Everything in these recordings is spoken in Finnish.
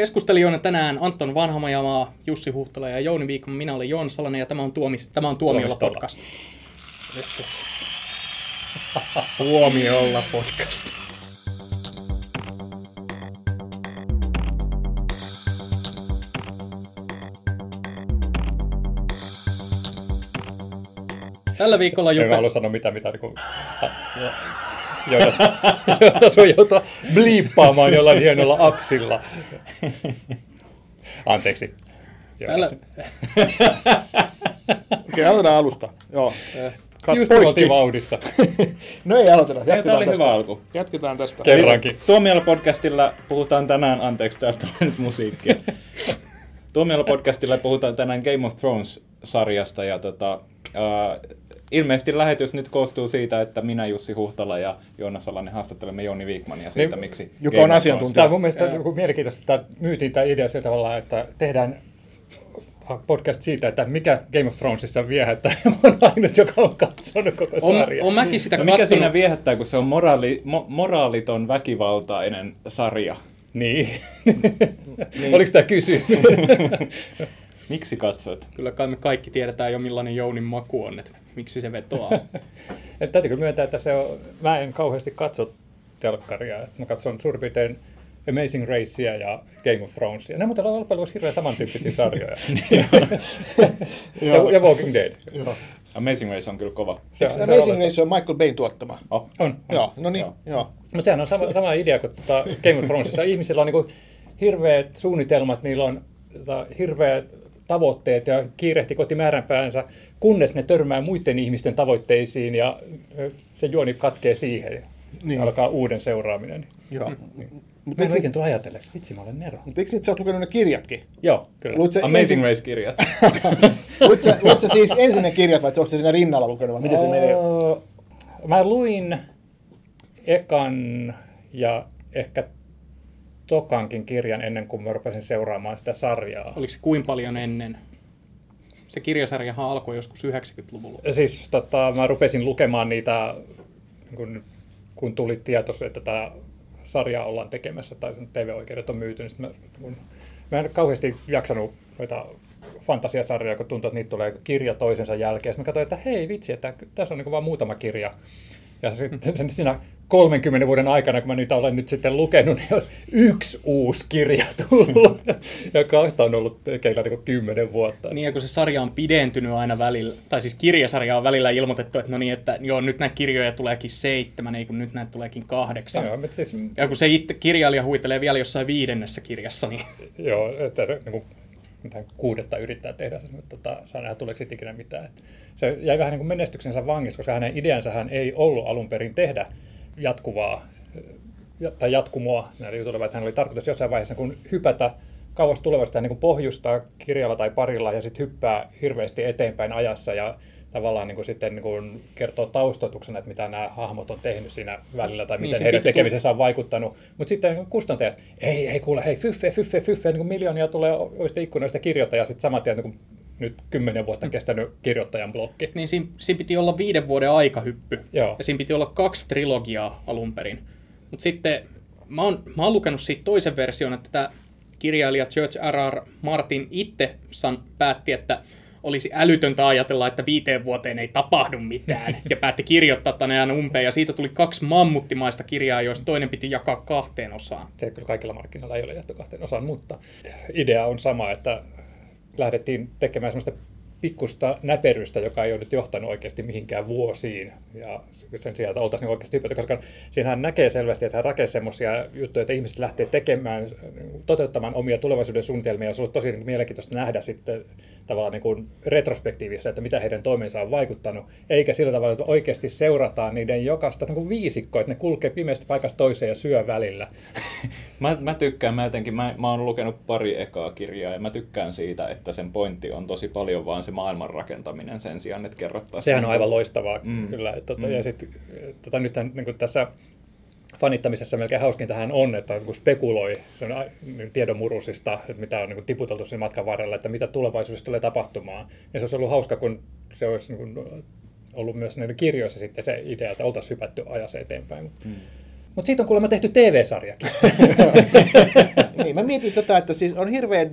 Keskustelijoina tänään Anton Vanhamajamaa, Jussi Huhtala ja Jouni Viikon. Minä olen Joon Salonen ja tämä on, Tuomi, tämä on Tuomiolla podcast. Tuomiolla podcast. Tällä viikolla En mä jutellaan... halua sanoa mitään, mitä niin kuin... Jonas, Jonas voi joutua bliippaamaan jollain hienolla apsilla. Anteeksi. Tällä, Okei, aloitetaan alusta. Joo. Kat Just poikki. oltiin vauhdissa. No ei aloiteta. Tämä Jatketaan oli tästä. hyvä alku. Jatketaan tästä. Kerrankin. Tuomiolla podcastilla puhutaan tänään, anteeksi täältä tulee nyt musiikkia. Tuomiolla podcastilla puhutaan tänään Game of Thrones-sarjasta ja tota, äh, ilmeisesti lähetys nyt koostuu siitä, että minä Jussi Huhtala ja Joonas Salanen haastattelemme Joni Viikmania siitä, Niin, miksi joka on asiantuntija. Tämä on mun mielestä joku mielenkiintoista, että myytiin tämä idea sillä tavalla, että tehdään podcast siitä, että mikä Game of Thronesissa viehättää. Mä oon ainut, joka on katsonut koko on, sarjan. on mäkin sitä No mikä siinä viehättää, kun se on moraali, mo, moraaliton väkivaltainen sarja? Niin. niin. Oliko tämä kysymys? Miksi katsot? Kyllä kai me kaikki tiedetään jo millainen Jounin maku on, että miksi se vetoaa. Et täytyy kyllä myöntää, että se on, mä en kauheasti katso telkkaria. Mä katson suurin piirtein Amazing Racea ja Game of Thronesia. Ne muuten on loppujen lopuksi hirveän samantyyppisiä sarjoja. ja, ja Walking Dead. Amazing Race on kyllä kova. Se, Eikö se Amazing on, Race on Michael Bayn tuottama? Oh. on, on. Joo, no niin, Joo. joo. Mutta sehän on sama, sama idea kuin tota Game of Thronesissa. Ihmisillä on niinku hirveät suunnitelmat, niillä on tota, hirveät tavoitteet ja kiirehti kohti määränpäänsä, kunnes ne törmää muiden ihmisten tavoitteisiin ja se juoni katkee siihen. Niin. Niin. Alkaa uuden seuraaminen. joo. Mä Mutta en eikö, oikein tule ajatelleeksi. Vitsi, mä olen Nero. mut eikö sä oot lukenut ne kirjatkin? Joo, kyllä. Luit sä, Amazing ensin, Race-kirjat. luit, sä, luit sä siis ensin ne kirjat vai onko sä siinä rinnalla lukenut vai miten se menee? Öö, Mä luin ekan ja ehkä tokankin kirjan ennen kuin mä rupesin seuraamaan sitä sarjaa. Oliko se kuin paljon ennen? Se kirjasarjahan alkoi joskus 90-luvulla. Siis tota, mä rupesin lukemaan niitä, kun, kun tuli tieto, että tämä sarja ollaan tekemässä tai sen TV-oikeudet on myyty, niin mä, kun, mä en kauheasti jaksanut noita fantasiasarjoja, kun tuntuu, että niitä tulee kirja toisensa jälkeen. Sitten mä katsoin, että hei vitsi, että tässä on niin vain muutama kirja. Ja sitten sen siinä 30 vuoden aikana, kun mä niitä olen nyt sitten lukenut, niin on yksi uusi kirja tullut. Ja kahta on ollut tekeillä niin 10 vuotta. Niin, ja kun se sarja on pidentynyt aina välillä, tai siis kirjasarja on välillä ilmoitettu, että no niin, että joo, nyt näitä kirjoja tuleekin seitsemän, ei kun nyt näitä tuleekin kahdeksan. Joo, mutta siis, Ja kun se itse kirjailija huitelee vielä jossain viidennessä kirjassa, niin Joo, että niin kuin, mitään kuudetta yrittää tehdä, mutta tota, saa nähdä tuleeko siitä ikinä mitään. Että se jäi vähän niin kuin menestyksensä vangissa, koska hänen ideansa hän ei ollut alun perin tehdä jatkuvaa ja- tai jatkumoa näille jutuille, vaan hän oli tarkoitus jossain vaiheessa kun hypätä kauas tulevasta niin kuin pohjustaa kirjalla tai parilla ja sitten hyppää hirveästi eteenpäin ajassa ja tavallaan niin kuin sitten niin kuin kertoo taustoituksena, että mitä nämä hahmot on tehnyt siinä välillä tai Niin, miten se heidän tekemisensä on vaikuttanut. Mutta sitten niin kustantajat, ei, ei kuule, hei, fyffe, fyffe, fyffe, niin kuin miljoonia tulee ovista ikkunoista kirjoittaa ja sitten saman tien niin kuin nyt kymmenen vuotta kestänyt kirjoittajan blokki. niin siinä, siinä piti olla viiden vuoden aikahyppy. Joo. Ja siinä piti olla kaksi trilogiaa alun perin. Mutta sitten mä oon, mä oon lukenut siitä toisen version, että tämä kirjailija George R. R. Martin itse san, päätti, että olisi älytöntä ajatella, että viiteen vuoteen ei tapahdu mitään, ja päätti kirjoittaa tänne ajan umpeen, ja siitä tuli kaksi mammuttimaista kirjaa, joista toinen piti jakaa kahteen osaan. Se kyllä kaikilla markkinoilla ei ole jätty kahteen osaan, mutta idea on sama, että lähdettiin tekemään semmoista pikkusta näperystä, joka ei ole nyt johtanut oikeasti mihinkään vuosiin. Ja sen sijaan, että oltaisiin oikeasti hypätty, koska siinähän näkee selvästi, että hän rakensi semmoisia juttuja, että ihmiset lähtee tekemään, toteuttamaan omia tulevaisuuden suunnitelmia, ja se on ollut tosi niin mielenkiintoista nähdä sitten tavallaan niin kuin retrospektiivissa, että mitä heidän toimensa on vaikuttanut, eikä sillä tavalla, että oikeasti seurataan niiden jokaista niin kuin viisikkoa, että ne kulkee pimeästä paikasta toiseen ja syö välillä. Mä, mä tykkään, mä jotenkin, mä, mä oon lukenut pari ekaa kirjaa ja mä tykkään siitä, että sen pointti on tosi paljon vaan se maailman rakentaminen sen sijaan, että kerrottaisiin. Sehän on aivan loistavaa Mm. kyllä. Että, tota, Mm. Ja sitten tota, nythän niin tässä fanittamisessa melkein hauskinta hän on, että kun spekuloi sen niin tiedonmurusista, että mitä on niin kuin tiputeltu siinä matkan varrella, että mitä tulevaisuudessa tulee tapahtumaan. Ja se olisi ollut hauska, kun se olisi niin kuin ollut myös näiden kirjoissa sitten se idea, että oltaisiin hypätty ajassa eteenpäin. Mm. Mutta siitä on kuulemma tehty TV-sarjakin. niin, mä mietin tota, että siis on hirveän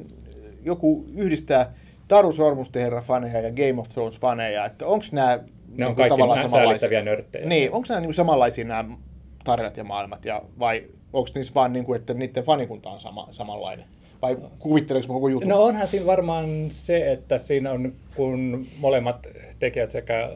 joku yhdistää Taru Sormusten herra faneja ja Game of Thrones faneja, että onko nämä Ne on kaikki nää säälittäviä nörttejä. Niin, onko nämä niinku samanlaisia nämä tarinat ja maailmat, ja, vai onko niissä vaan, niinku, että niiden fanikunta on sama, samanlainen? Vai kuvitteleeko koko jutun? No onhan siinä varmaan se, että siinä on, kun molemmat tekijät sekä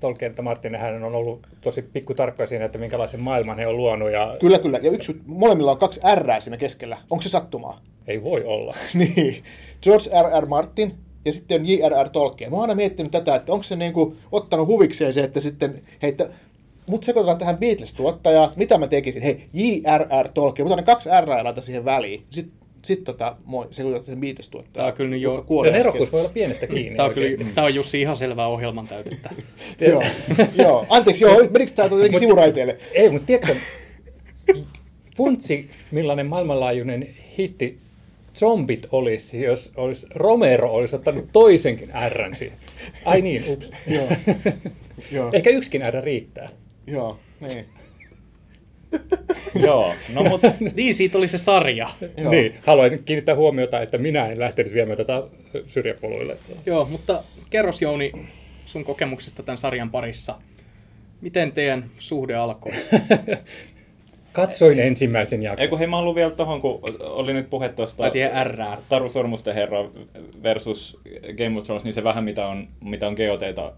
Tolkien että Martin, hän on ollut tosi pikkutarkkoja siinä, että minkälaisen maailman he on luonut ja Kyllä, kyllä. Ja yksi, molemmilla on kaksi R siinä keskellä. Onko se sattumaa? ei voi olla. niin. George R. R. Martin ja sitten on J.R.R. Tolkien. Mä oon aina miettinyt tätä, että onko se niinku ottanut huvikseen se, että sitten, hei, että mut sekoitetaan tähän Beatles-tuottajaan, mitä mä tekisin? Hei, J.R.R. Tolkien, mutta ne kaksi R siihen väliin. Sitten sit tota, moi, sekoitetaan sen Beatles-tuottajaan. Tää on kyllä jo- Sen erokkuus voi olla pienestä kiinni Tämä on, kyllä, oikeasti. tää on Jussi ihan selvää ohjelman täytettä. joo, joo. Anteeksi, joo, menikö tää jotenkin Mut- sivuraiteelle? Ei, mutta tiedätkö, funtsi, millainen maailmanlaajuinen hitti zombit olisi, jos olisi, Romero olisi ottanut toisenkin R siihen. Ai niin, ups. Joo, joo, Ehkä yksikin R riittää. joo, niin. Joo, no mutta Niin, siitä oli se sarja. Joo. Niin, haluan kiinnittää huomiota, että minä en lähtenyt viemään tätä syrjäpoluille. Joo, mutta kerros Jouni sun kokemuksesta tämän sarjan parissa. Miten teidän suhde alkoi? Katsoin ensimmäisen jakson. Eikö hei, mä haluan vielä tuohon, kun oli nyt puhe tuosta Tai siihen RR. Taru Sormusten herra versus Game of Thrones, niin se vähän mitä on, mitä on geoteita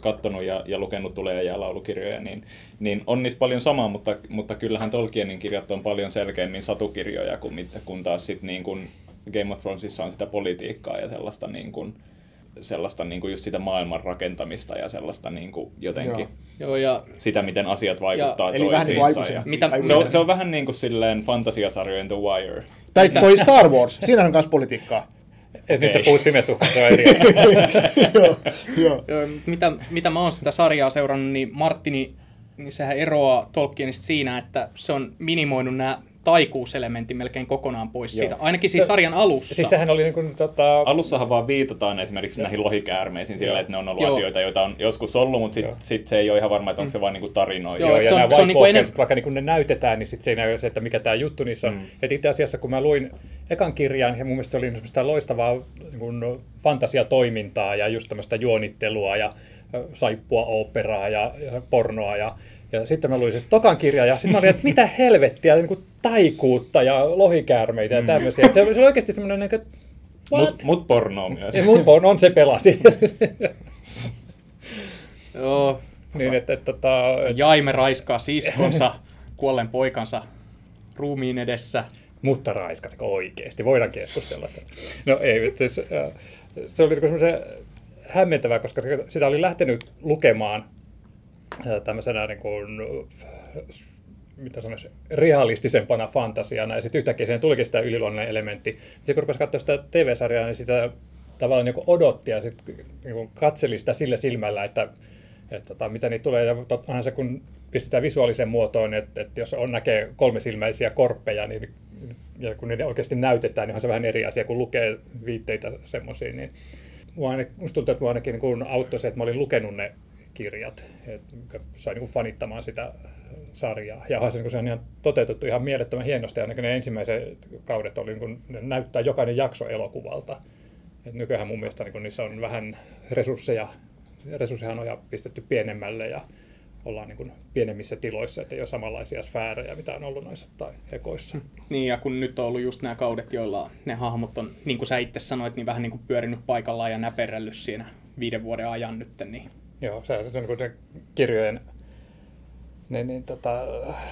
kattonut ja, ja lukenut tulee ja laulukirjoja, niin, niin on niissä paljon samaa, mutta, mutta kyllähän Tolkienin kirjat on paljon selkeämmin satukirjoja, kuin, kun taas sit niin kuin Game of Thronesissa on sitä politiikkaa ja sellaista niin kuin, sellaista niin kuin just sitä maailman rakentamista ja sellaista niin kuin jotenkin Joo. Joo, ja sitä, miten asiat vaikuttaa Eli vähän niin kuin toisiinsa. ja- Mitä- se, on, se on vähän niin kuin silleen fantasiasarjojen The Wire. Tai toi Star Wars, siinä on myös politiikkaa. Et nyt sä puhut pimeästä uhkasta, se on eri. joo, joo. Joo, mitä, mitä mä oon sitä sarjaa seurannut, niin Martini, niin sehän eroaa Tolkienista siinä, että se on minimoinut nämä taikuuselementin melkein kokonaan pois Joo. siitä. Ainakin siis sarjan alussa. siis sehän oli niin kuin, tota, Alussahan vaan viitataan esimerkiksi näihin lohikäärmeisiin sillä, Joo. että ne on ollut Joo. asioita, joita on joskus ollut, mutta sitten Joo. sit se ei ole ihan varma, että onko se vaan niinku tarinoita. Joo, Joo, ja se on- nämä se on niinku Walkers, enem- vaikka niin kun ne näytetään, niin sit se ei näy se, että mikä tämä juttu niissä on. Mm. Mm. Et itse asiassa, kun mä luin ekan kirjan, ja mun mielestä oli semmoista loistavaa niin kun fantasiatoimintaa ja just tämmöistä juonittelua ja saippua operaa ja, ja pornoa ja ja sitten mä luin sen tokan kirjan ja sitten mä olin, että mitä helvettiä, niin kuin taikuutta ja lohikäärmeitä ja tämmöisiä. Et Se, oli- se oli oikeasti semmoinen, niin kuin, what? Mut, mut pornoa myös. Ja mut on, on se pelasti. Joo, niin, että, että, tota, Jaime raiskaa siskonsa, kuolleen poikansa ruumiin edessä. Mutta raiskatko oikeasti? Voidaan keskustella. No ei, siis, äh, se oli niinku semmoisen hämmentävää, koska sitä oli lähtenyt lukemaan tämmöisenä niin kuin, mitä sanoisi, realistisempana fantasiana, ja sitten yhtäkkiä siihen tulikin sitä yliluonnollinen elementti. Sitten kun rupesi katsoa sitä TV-sarjaa, niin sitä tavallaan niin odotti ja sitten niin katseli sitä sillä silmällä, että, että tota, mitä niitä tulee. Ja onhan se, kun pistetään visuaaliseen muotoon, että, että jos on näkee kolmesilmäisiä korppeja, niin ja kun ne oikeasti näytetään, niin on se vähän eri asia, kun lukee viitteitä semmoisia. Niin musta tuntuu, että mua ainakin niin auttoi se, että mä olin lukenut ne kirjat, että sain niin fanittamaan sitä sarjaa. Ja se, niin se on ihan toteutettu ihan mielettömän hienosti. Ainakin ne ensimmäiset kaudet oli, niin kuin, ne näyttää jokainen jakso elokuvalta. Et nykyään mun mielestä niin niissä on vähän resursseja, resurssihanoja pistetty pienemmälle ja ollaan niin kuin pienemmissä tiloissa, että ei ole samanlaisia sfäärejä, mitä on ollut noissa tai ekoissa. Niin, ja kun nyt on ollut just nämä kaudet, joilla ne hahmot on, niin kuin sä itse sanoit, niin vähän niin kuin pyörinyt paikallaan ja näperrellyt siinä viiden vuoden ajan nyt, niin Joo, se, on niin kirjojen ne, niin, tota,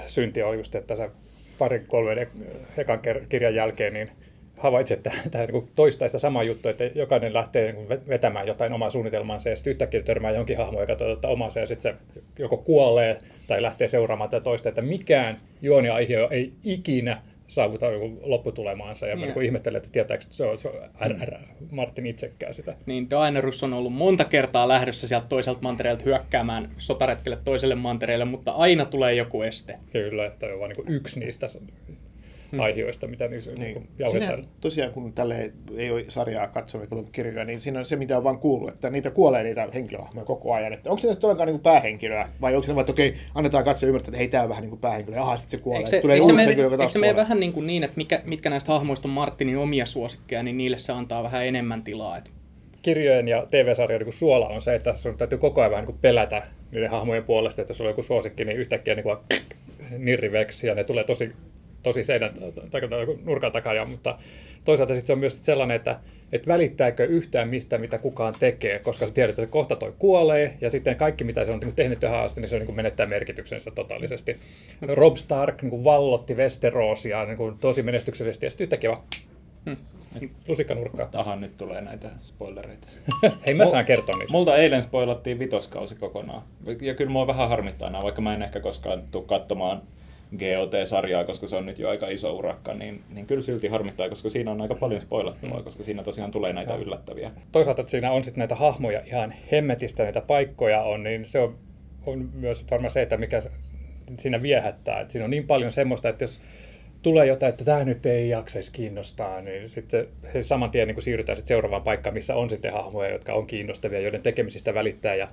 synti oli just, että parin kolmen ek- ekan kirjan jälkeen niin havaitsi, että tämä niin toistaa sitä samaa juttua, että jokainen lähtee niin vetämään jotain omaa suunnitelmaansa ja sitten yhtäkkiä törmää jonkin hahmoon, joka toteuttaa omansa ja sitten se joko kuolee tai lähtee seuraamaan tätä toista, että mikään juoniaihe ei ikinä saavuta niin lopputulemaansa ja mä Niin. niin ihmettelen, että tietääkö se on, se on RR, Martin itsekään sitä. niin Daenerys on ollut monta kertaa lähdössä sieltä toiselta mantereelta hyökkäämään sotaretkelle toiselle mantereelle, mutta aina tulee joku este. Kyllä, että on vain niin yksi niistä aihioista, mitä niissä niin. Niin. jauhetaan. Siinä tosiaan, kun tälle ei ole sarjaa katsonut eikä kirjoja, niin siinä on se, mitä on vaan kuullut, että niitä kuolee niitä henkilöhahmoja koko ajan. Että onko siinä sitten ollenkaan niin päähenkilöä, vai onko se vaan, että okei, annetaan katsoa ymmärtää, että hei, tämä on vähän niin kuin päähenkilö, ja aha, sitten se kuolee. Eikö se, Tulee eikö se, mene, henkilö, joka eikö se mene vähän niin, kuin niin että mikä, mitkä näistä hahmoista on Martinin omia suosikkeja, niin niille se antaa vähän enemmän tilaa. Et kirjojen ja TV-sarjojen niin suola on se, että sun täytyy koko ajan vähän niin pelätä niiden hahmojen puolesta, että jos sulla on joku suosikki, niin yhtäkkiä niin kuin nirriveksi ja ne tulee tosi, tosi seinän nurkan takaa. Ja, mutta toisaalta sitten se on myös sellainen, että et välittääkö yhtään mistä, mitä kukaan tekee, koska sä tiedät, että kohta toi kuolee, ja sitten kaikki, mitä se on niin tehnyt tähän asti, niin se on, niin kuin menettää merkityksensä totaalisesti. Rob Stark niin kuin vallotti Westerosia niin kuin tosi menestyksellisesti, ja sitten yhtäkkiä vaan lusikkanurkkaa. Aha, nyt tulee näitä spoilereita. Hei, mä saan kertoa niitä. Multa eilen spoilattiin vitoskausi kokonaan. Ja kyllä mua vähän harmittaa nämä, vaikka mä en ehkä koskaan tule katsomaan GOT-sarjaa, koska se on nyt jo aika iso urakka, niin, niin kyllä silti harmittaa, koska siinä on aika paljon spoilattavaa, koska siinä tosiaan tulee näitä Joo. yllättäviä. toisaalta, että siinä on sitten näitä hahmoja ihan hemmetistä, näitä paikkoja on, niin se on, on myös varmaan se, että mikä siinä viehättää. Että siinä on niin paljon semmoista, että jos tulee jotain, että tämä nyt ei jaksaisi kiinnostaa, niin sitten se saman tien niin siirrytään sitten seuraavaan paikkaan, missä on sitten hahmoja, jotka on kiinnostavia, joiden tekemisistä välittää. Ja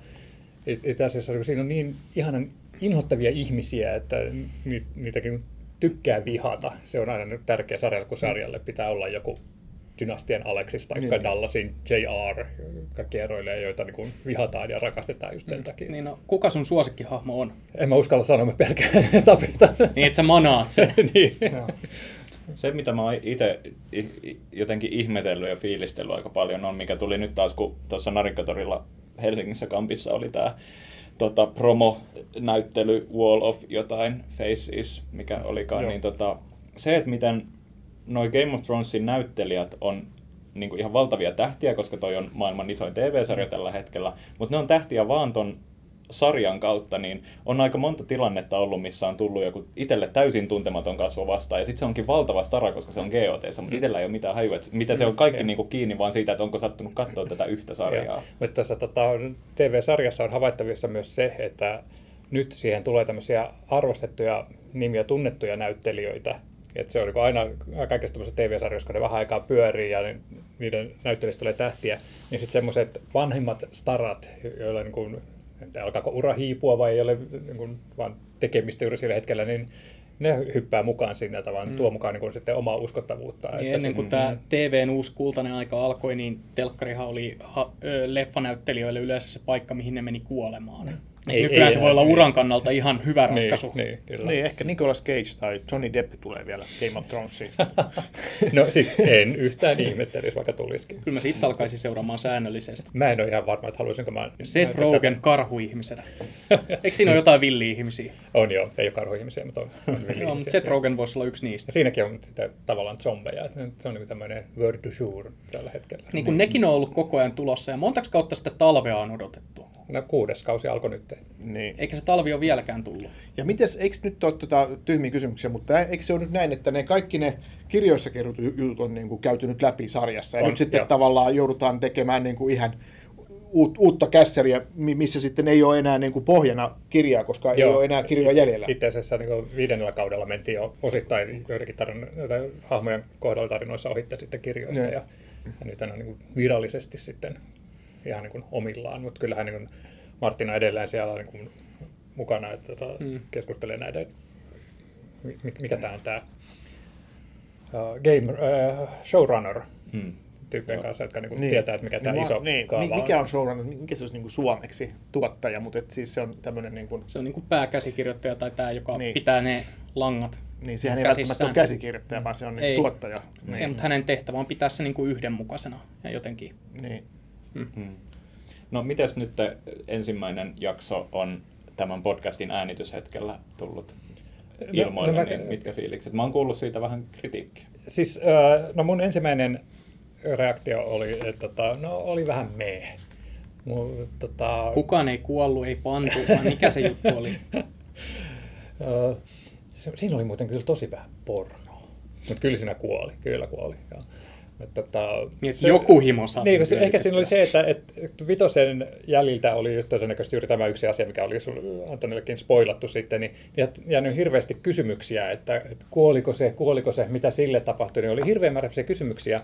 it- itse asiassa siinä on niin ihanan inhottavia ihmisiä, että ni- niitäkin tykkää vihata. Se on aina nyt tärkeä sarjalle, kun sarjalle pitää olla joku dynastian Alexis tai Niin. Dallasin JR, kaikki eroilee, joita niin kuin vihataan ja rakastetaan just sen takia. niin no, kuka sun suosikkihahmo on? En mä uskalla sanoa, mä pelkään tapeta. Niin, että sä manaat sen. niin. Joo. Se, mitä mä oon itse jotenkin ihmetellyt ja fiilistellyt aika paljon, on mikä tuli nyt taas, kun tuossa Narikkatorilla Helsingissä kampissa oli tämä tota, promo-näyttely Wall of jotain Faces, mikä olikaan, Joo. niin tota, se, että miten noi Game of Thronesin näyttelijät on niin kuin ihan valtavia tähtiä, koska toi on maailman isoin TV-sarja tällä hetkellä, mutta ne on tähtiä vaan ton sarjan kautta, niin on aika monta tilannetta ollut, missä on tullut joku itselle täysin tuntematon kasvo vastaan, ja sitten se onkin valtava stara, koska se on GOT, mutta itsellä ei ole mitään hajua, mitä se on kaikki Mm. niin kuin kiinni vaan siitä, että onko sattunut katsoa tätä yhtä sarjaa. Mutta tässä tota, TV-sarjassa on havaittavissa myös se, että nyt siihen tulee tämmöisiä arvostettuja nimiä, tunnettuja näyttelijöitä. Et se on niin aina kaikissa tämmöisissä TV-sarjoissa, kun ne vähän aikaa pyörii ja niiden näyttelijöistä tulee tähtiä, niin sitten semmoiset vanhemmat starat, joilla niin kuin, tiedä, alkaako ura hiipua vai ei ole niin kuin, vaan tekemistä juuri sillä hetkellä, niin ne hyppää mukaan sinne tavallaan, mm. tuo mukaan niin kuin, sitten omaa uskottavuutta. Niin että ennen kuin tämä TVn uusi kultainen aika alkoi, niin telkkarihan oli ha, ö, leffanäyttelijöille yleensä se paikka, mihin ne meni kuolemaan. Ei- Nykyään ei se voi olla ei. uran kannalta ihan hyvä niin, ratkaisu. niin, kyllä. Niin, ehkä Nicolas Cage tai Johnny Depp tulee vielä Game of Thronesiin. No siis en yhtään ihmettelisi, vaikka tulisikin. Kyllä mä siitä alkaisin seuraamaan säännöllisesti. Mä en ole ihan varma, että haluaisinko mä... Seth Rogen karhuihmisenä. Eikö siinä ole jotain villi-ihmisiä? On joo, ei ole karhuihmisiä, mutta on, on Joo, mutta Seth Rogen voisi olla yksi niistä. Ja siinäkin on sitä, tavallaan zombeja, se on niin tämmöinen word du jour tällä hetkellä. Niin kuin nekin on ollut koko ajan tulossa ja montaks kautta sitä talvea on odotettu. No kuudes kausi alkoi nyt. niin. Eikä se talvi ole vieläkään tullut. Ja mites, eikö nyt ole tota, tyhmiä kysymyksiä, mutta eikö se ole nyt näin, että ne kaikki ne kirjoissa kerrotut jutut on niin kuin, käyty nyt läpi sarjassa, ja On, nyt sitten joo. tavallaan joudutaan tekemään niin kuin, ihan uut, uutta kässäriä, mi- missä sitten ei ole enää niin kuin, pohjana kirjaa, koska ei Joo. ole enää kirjoja jäljellä. Itse asiassa niin viidennellä kaudella mentiin jo osittain joidenkin tarin, tai hahmojen kohdalla tarinoissa ohitte sitten kirjoista. Ja, ja nyt on niin kuin virallisesti sitten ihan niin kuin omillaan, mutta kyllähän niin kuin Martina edelleen siellä niin kuin mukana, että tota, Mm. keskustelee näiden, mi- mikä tämä on tämä uh, game uh, showrunner Hmm. tyyppien kanssa, jotka niin kuin Niin. tietää, että mikä tämä Niin, iso niin, kaava mi- Mikä on showrunner, mikä se olisi niin kuin suomeksi tuottaja, mutta et siis se on tämmöinen, niin, kuin, Se on niin kuin pääkäsikirjoittaja tai tämä, joka Niin. pitää ne langat. niin sehän ei välttämättä ole käsikirjoittaja, vaan se on niin Ei. tuottaja. Niin. Ei, mutta hänen tehtävä on pitää se niin kuin yhdenmukaisena ja jotenkin. Niin. Hmm. No mites nyt te ensimmäinen jakso on tämän podcastin äänityshetkellä tullut ilmoille, no mä- niin mitkä fiilikset? Mä oon kuullut siitä vähän kritiikkiä. Siis, äh, no mun ensimmäinen reaktio oli, että tota, no oli vähän mee. Mu, tota, Kukaan ei kuollut, ei pantu, vaan mikä se juttu oli. Se- siinä oli muuten kyllä tosi vähän pornoa. Mutta kyllä siinä kuoli, kyllä kuoli. Joo. Että, tota, Niin, että joku himo saatiin Niin, koska ehkä siinä oli se, että, että vitosen jäljiltä oli todennäköisesti juuri tämä yksi asia, mikä oli Antonillekin spoilattu sitten, niin jäänyt hirveästi kysymyksiä, että, että kuoliko se, kuoliko se, mitä sille tapahtui, niin oli hirveän määrä kysymyksiä,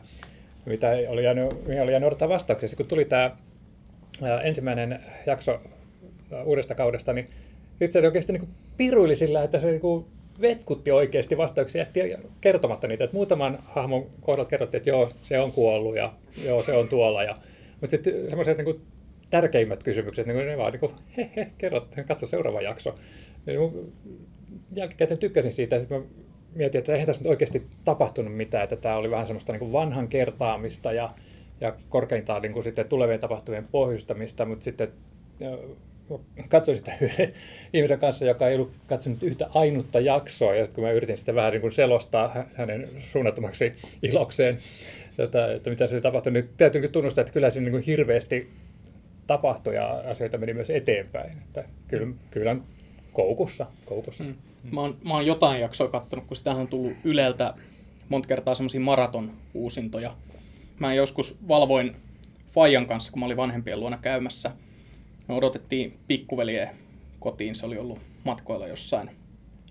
mitä oli jäänyt, mihin oli jäänyt odottaa vastauksia. Sitten kun tuli tämä ensimmäinen jakso uudesta kaudesta, niin itse oikeasti niin piruili sillä, että se niin kuin vetkutti oikeasti vastauksia, jätti kertomatta niitä. Että muutaman hahmon kohdalta kerrottiin, että joo, se on kuollut ja joo, se on tuolla. Ja, mutta sitten semmoiset niin tärkeimmät kysymykset, niin ne vaan niin kuin, he, he, kerrot, katso seuraava jakso. Ja niin jälkikäteen tykkäsin siitä, mä mietin, että eihän tässä nyt oikeasti tapahtunut mitään, että tämä oli vähän semmoista niin vanhan kertaamista ja, ja korkeintaan niin sitten tulevien tapahtumien pohjustamista, mutta sitten katsoin sitä yhden ihmisen kanssa, joka ei ollut katsonut yhtä ainutta jaksoa, ja sitten kun mä yritin sitä vähän niin kuin selostaa hä- hänen suunnattomaksi ilokseen, että, että mitä se tapahtui, niin täytyy tunnustaa, että kyllä siinä niin kuin hirveästi tapahtui ja asioita meni myös eteenpäin. Että kyllä, kyllä on koukussa. koukussa. Mm. Mä oon, mä oon jotain jaksoa kattonut, kun sitähän on tullut Yleltä monta kertaa semmoisia maraton uusintoja. Mä joskus valvoin Fajan kanssa, kun mä olin vanhempien luona käymässä. Me odotettiin pikkuveljeä kotiin, se oli ollut matkoilla jossain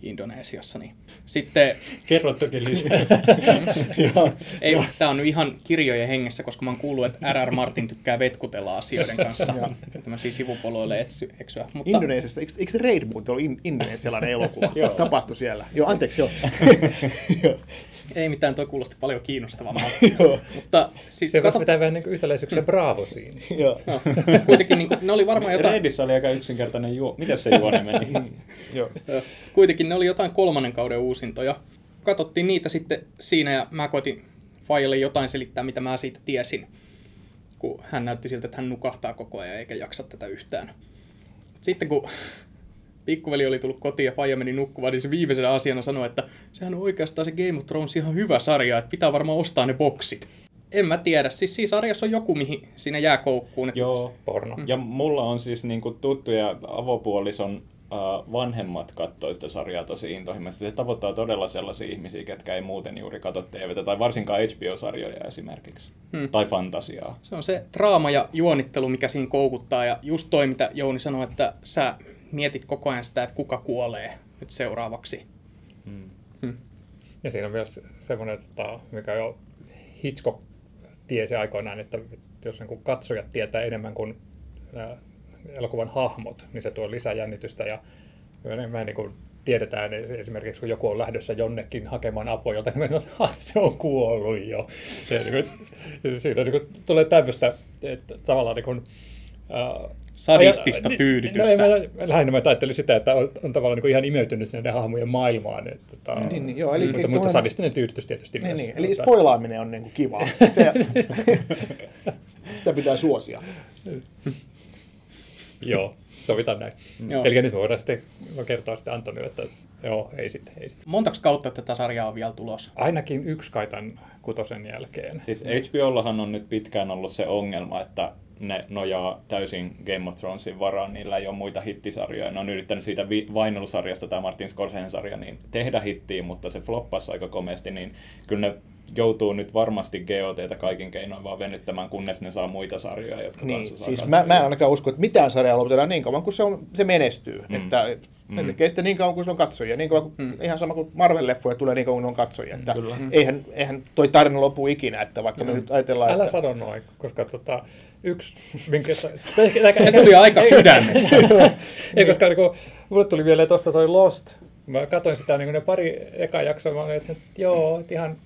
Indonesiassa. Niin. Sitten, Kerro toki lisää. ei, tää on ihan kirjojen hengessä, koska mä oon kuullut, että R.R. Martin tykkää vetkutella asioiden kanssa. Tämmöisiä sivupoloille etsy, eksyä. Mutta, Indonesiassa, eikö, eikö Raid muuten ollut in, indonesialainen elokuva? Joo. Tapahtui siellä. Joo, anteeksi, joo. Ei mitään, toi kuulosti paljon kiinnostavammalta. Mutta siis, Se kato, pitää vähän niin yhtäläisyyksiä Bravo siinä. Joo. no, kuitenkin niin kuin, ne oli varmaan jotain... Redissä oli aika yksinkertainen juo. Miten se juoni meni? Joo. Kuitenkin ne oli jotain kolmannen kauden uusintoja. Katsottiin niitä sitten siinä ja mä koitin Fajalle jotain selittää, mitä mä siitä tiesin. Kun hän näytti siltä, että hän nukahtaa koko ajan eikä jaksa tätä yhtään. Sitten kun pikkuveli oli tullut kotiin ja Faija meni nukkumaan, niin se viimeisenä asiana sanoi, että sehän on oikeastaan se Game of Thrones ihan hyvä sarja, että pitää varmaan ostaa ne boksit. En mä tiedä, siis siinä sarjassa on joku, mihin siinä jää koukkuun. Että Joo. Porno. Ja mulla on siis niinku tuttuja avopuolison vanhemmat kattoo sitä sarjaa tosi intohimoisesti. Se tavoittaa todella sellaisia ihmisiä, ketkä ei muuten juuri katso TVtä, tai varsinkaan HBO-sarjoja esimerkiksi. Hmm. Tai fantasiaa. Se on se draama ja juonittelu, mikä siinä koukuttaa. Ja just toi, mitä Jouni sanoi, että sä mietit koko ajan sitä, että kuka kuolee nyt seuraavaksi. Hmm. Hmm. Ja siinä on myös semmoinen, tota, mikä jo Hitchcock tiesi aikoinaan, että jos niin kuin katsojat tietää enemmän kuin elokuvan hahmot, niin se tuo lisää jännitystä ja enemmän niin kuin tiedetään esimerkiksi, kun joku on lähdössä jonnekin hakemaan apua, jolta niin me, ah, se on kuollut jo. Se, niin kuin, siinä niin kuin, tulee tämmöistä, että tavallaan niin kuin, äh, Sadistista Aja- tyydytystä. No, ei, mä, lähinnä mä ajattelin sitä, että on, on tavallaan niin kuin ihan imeytynyt näiden hahmojen maailmaan. Että, tota, Niin, niin, joo, eli- mutta, eli mutta sadistinen tyydytys tietysti Niin, myös. niin. Eli Mutta- spoilaaminen on niinku kivaa. Se, sitä pitää suosia. Joo, sovitaan näin. Joo. Eli nyt me voidaan sitten kertoa sitten Antonille, että joo, ei sitten, ei sitten. Montaks kautta tätä sarjaa on vielä tulossa? Ainakin yksi kaitan kutosen jälkeen. Siis HBOllahan on nyt pitkään ollut se ongelma, että ne nojaa täysin Game of Thronesin varaan, niillä ei ole muita hittisarjoja. Ne on yrittänyt siitä vi- Vinyl-sarjasta, tämä Martin Scorsesen sarja, niin tehdä hittiä, mutta se floppasi aika komeasti, niin kyllä ne joutuu nyt varmasti GOTtä kaikin keinoin vaan venyttämään, kunnes ne saa muita sarjoja, jotka Niin, kanssa saa siis mä, mä en ainakaan usko, että mitään sarjaa lopetetaan niin kauan, kun se, on, se menestyy. Mm. Että Mm. ne tekee sitä niin kauan, kun se on katsojia. Niin kauan, mm. Ihan sama kuin Marvel-leffoja tulee niin kauan, kun ne on katsojia. Että Kyllä. eihän, eihän toi tarina lopu ikinä, että vaikka me nyt ajatellaan, Älä että... sano noin, koska tota, yksi, minkä... Se tuli aika sydämestä. Ei, koska niin kuin, mulle tuli vielä tuosta toi Lost. Mä katsoin sitä niin ne pari eka jaksoa, mä olin, että joo, että ihan,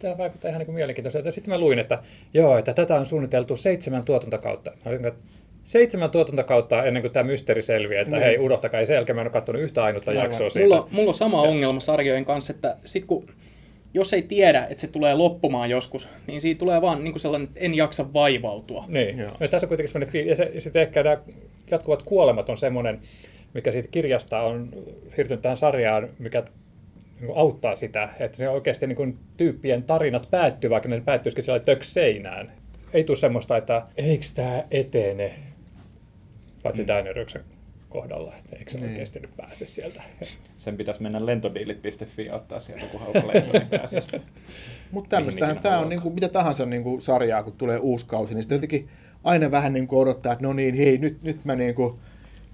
tämä vaikuttaa ihan niin mielenkiintoiselta. Sitten mä luin, että joo, että tätä on suunniteltu seitsemän tuotantokautta. Mä olin, että seitsemän tuotantokautta ennen kuin tämä mysteeri selviää, että Niin. hei, unohtakaa, ei sen jälkeen mä en ole katsonut yhtä ainutta Aivan. jaksoa siitä. Mulla, mulla on sama ongelma sarjojen kanssa, että sit kun, jos ei tiedä, että se tulee loppumaan joskus, niin siitä tulee vaan niin kuin sellainen, että en jaksa vaivautua. Niin. Joo. No, tässä on kuitenkin semmoinen fiilis, ja, se, ja sitten ehkä nämä jatkuvat kuolemat on semmoinen, mikä siitä kirjasta on siirtynyt tähän sarjaan, mikä auttaa sitä, että se oikeasti niin kuin tyyppien tarinat päättyy, vaikka ne päättyisikin sillä töks seinään. Ei tule semmoista, että eikö tämä etene, paitsi mm. Daeneryksen kohdalla, että eikö se Niin. oikeasti nyt pääse sieltä. Sen pitäisi mennä lentodiilit.fi ja ottaa sieltä, kun halpa lento, niin pääsisi. Mutta tämmöistähän tämä on ikinä niinku, mitä tahansa niinku sarjaa, kun tulee uusi kausi, niin sitä jotenkin aina vähän niinku odottaa, että no niin, hei, nyt, nyt mä niinku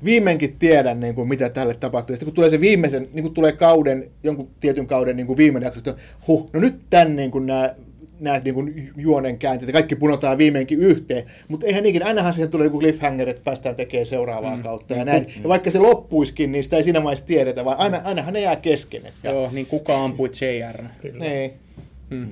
viimeinkin tiedän, niinku, mitä tälle tapahtuu. Ja sitten kun tulee se viimeisen, niin kun tulee kauden, jonkun tietyn kauden niinku viimeinen jakso, että huh, no nyt tän niinku nämä näet niin juonen käänteet ja kaikki punotaan viimeinkin yhteen, mutta eihän niinkin, ainahan siihen tulee joku cliffhanger, että päästään tekemään seuraavaa mm. kautta ja näin. Ja vaikka se loppuiskin, niin sitä ei siinä vaiheessa tiedetä, vaan aina, ainahan ne jää kesken. Että, Joo, niin kuka ampui JR? Kyllä. niin. Mm.